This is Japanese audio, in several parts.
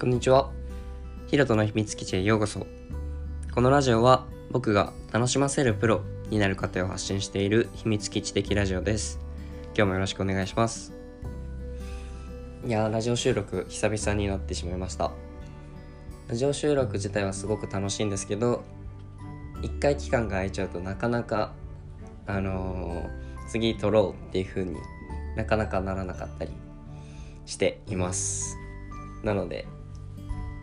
こんにちは。ヒロトの秘密基地へようこそ。このラジオは僕が楽しませるプロになる過程を発信している秘密基地的ラジオです。今日もよろしくお願いします。いやー、ラジオ収録久々になってしまいました。ラジオ収録自体はすごく楽しいんですけど、一回期間が空いちゃうとなかなか、あのー次撮ろうっていう風になかなかならなかったりしています。なので、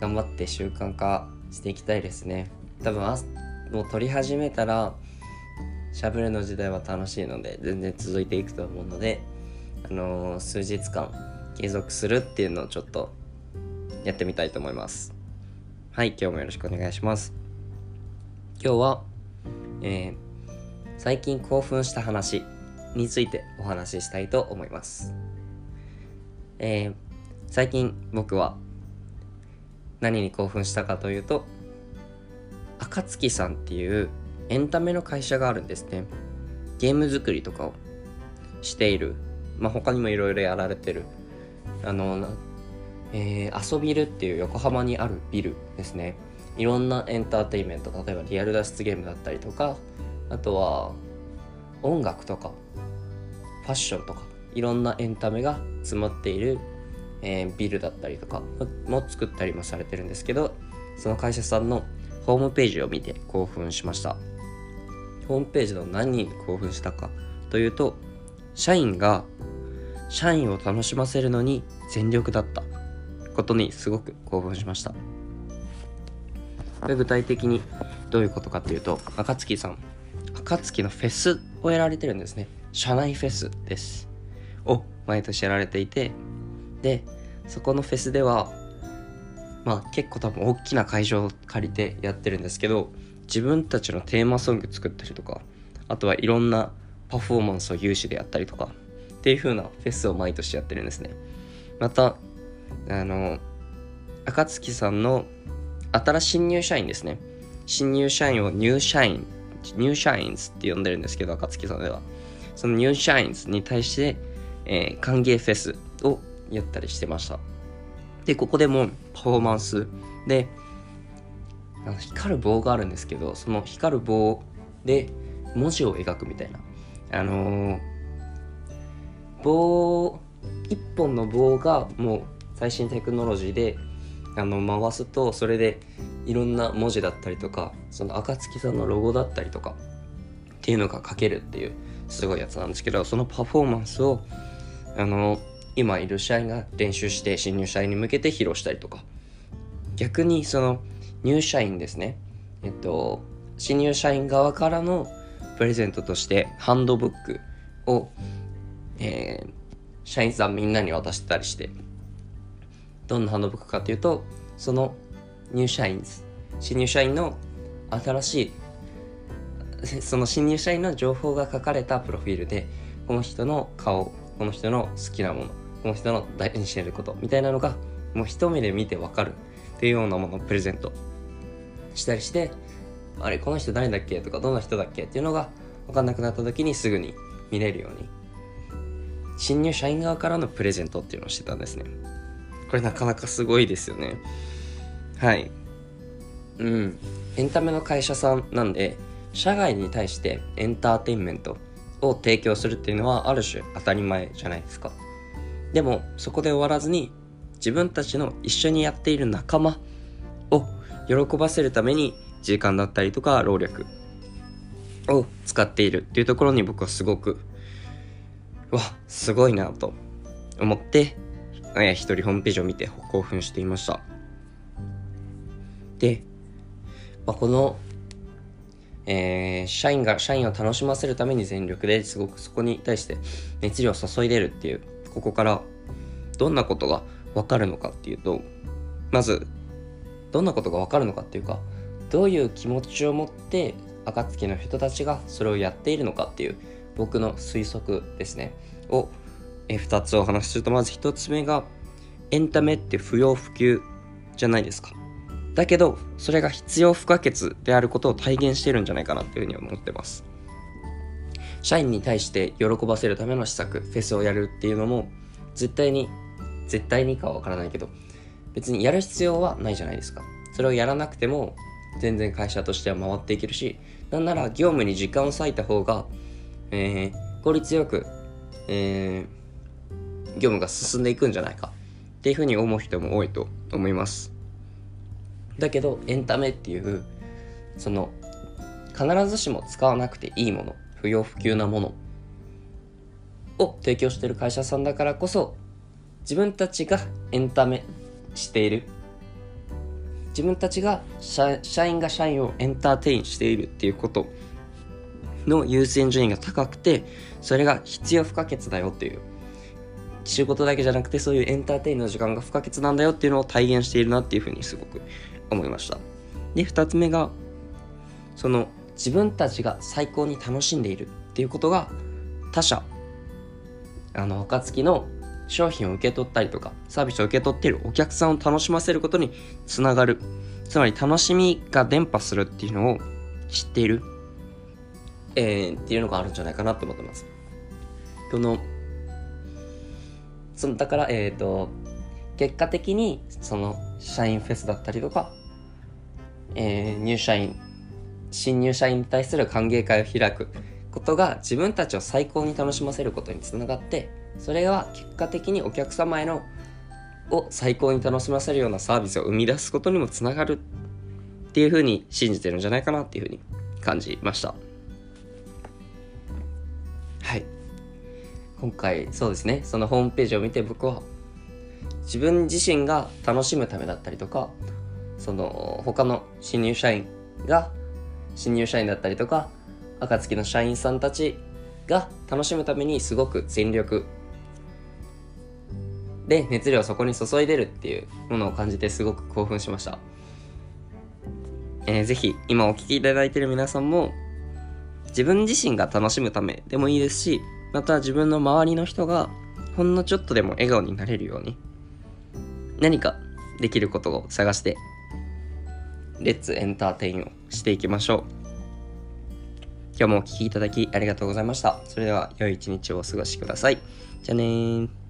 頑張って習慣化していきたいですね。多分もう撮り始めたらしゃべるの時代は楽しいので全然続いていくと思うのであのー数日間継続するっていうのをちょっとやってみたいと思います。はい今日もよろしくお願いします。今日は、えー最近興奮した話についてお話ししたいと思います。えー最近僕は何に興奮したかというと暁さんっていうエンタメの会社があるんですね。ゲーム作りとかをしている。まあ他にもいろいろやられてる。あのえー、遊びるっていう横浜にあるビルですね。いろんなエンターテインメント例えばリアル脱出ゲームだったりとかあとは音楽とかファッションとかいろんなエンタメが詰まっているえービルだったりとかも作ったりもされてるんですけどその会社さんのホームページを見て興奮しました。ホームページの何に興奮したかというと社員が社員を楽しませるのに全力だったことにすごく興奮しました。これ具体的にどういうことかっていうと暁さん暁のフェスをやられてるんですね。社内フェスです。を毎年やられていてでそこのフェスではまあ結構多分大きな会場を借りてやってるんですけど自分たちのテーマソング作ったりとかあとはいろんなパフォーマンスを有志でやったりとかっていう風なフェスを毎年やってるんですね。またあの暁さんの新新入社員ですね。新入社員を入社員入社員ズって呼んでるんですけど暁さんでは。その入社員ズに対して、えー歓迎フェスをやったりしてました。でここでもパフォーマンスであの光る棒があるんですけどその光る棒で文字を描くみたいな。あのー棒一本の棒がもう最新テクノロジーであの回すとそれでいろんな文字だったりとかその暁さんのロゴだったりとかっていうのが書けるっていうすごいやつなんですけどそのパフォーマンスをあの今いる社員が練習して新入社員に向けて披露したりとか。逆にその入社員ですね。えっと新入社員側からのプレゼントとしてハンドブックを、えー社員さんみんなに渡してたりして。どんなハンドブックかというとその入社員新入社員の新しいその新入社員の情報が書かれたプロフィールでこの人の顔この人の好きなもの。この人の大事にしていることみたいなのがもう一目で見てわかるっていうようなものをプレゼントしたりしてあれこの人誰だっけとかどんな人だっけっていうのが分かんなくなった時にすぐに見れるように新入社員側からのプレゼントっていうのをしてたんですね。これなかなかすごいですよね。はい。うん。エンタメの会社さんなんで社外に対してエンターテインメントを提供するっていうのはある種当たり前じゃないですか。でもそこで終わらずに自分たちの一緒にやっている仲間を喜ばせるために時間だったりとか労力を使っているっていうところに僕はすごくわすごいなと思ってえー一人ホームページを見て興奮していました。で、まあ、このえー社員が社員を楽しませるために全力ですごくそこに対して熱量を注いでるっていうここからどんなことが分かるのかっていうとまずどんなことが分かるのかっていうかどういう気持ちを持って暁の人たちがそれをやっているのかっていう僕の推測ですね。をえ2つお話しするとまず1つ目がエンタメって不要不急じゃないですか。だけどそれが必要不可欠であることを体現してるんじゃないかなっていうふうに思ってます。社員に対して喜ばせるための施策フェスをやるっていうのも絶対に絶対にかは分からないけど別にやる必要はないじゃないですか。それをやらなくても全然会社としては回っていけるしなんなら業務に時間を割いた方が、えー、効率よく、えー、業務が進んでいくんじゃないか。っていうふうに思う人も多いと思います。だけどエンタメっていうその必ずしも使わなくていいもの不要不急なものを提供している会社さんだからこそ自分たちがエンタメしている。自分たちが社員が社員をエンターテインしているっていうことの優先順位が高くてそれが必要不可欠だよっていう。仕事だけじゃなくてそういうエンターテインの時間が不可欠なんだよっていうのを体現しているなっていうふうにすごく思いました。で2つ目がその自分たちが最高に楽しんでいるっていうことが他社あの暁の商品を受け取ったりとかサービスを受け取っているお客さんを楽しませることにつながる。つまり楽しみが伝播するっていうのを知っている、えー、っていうのがあるんじゃないかなと思ってます。このそのだからえっ、ー、と結果的にその社員フェスだったりとか、えー、入社員新入社員に対する歓迎会を開くことが自分たちを最高に楽しませることにつながってそれは結果的にお客様へのを最高に楽しませるようなサービスを生み出すことにもつながるっていうふうに信じてるんじゃないかなっていうふうに感じました。はい。今回そうですね。そのホームページを見て僕は自分自身が楽しむためだったりとかその他の新入社員が新入社員だったりとか暁の社員さんたちが楽しむためにすごく全力で熱量をそこに注いでるっていうものを感じてすごく興奮しました。えー、ぜひ今お聴きいただいている皆さんも自分自身が楽しむためでもいいですしまた自分の周りの人がほんのちょっとでも笑顔になれるように何かできることを探してレッツエンターテインをしていきましょう。今日もお聴きいただきありがとうございました。それでは良い一日をお過ごしください。じゃあねー。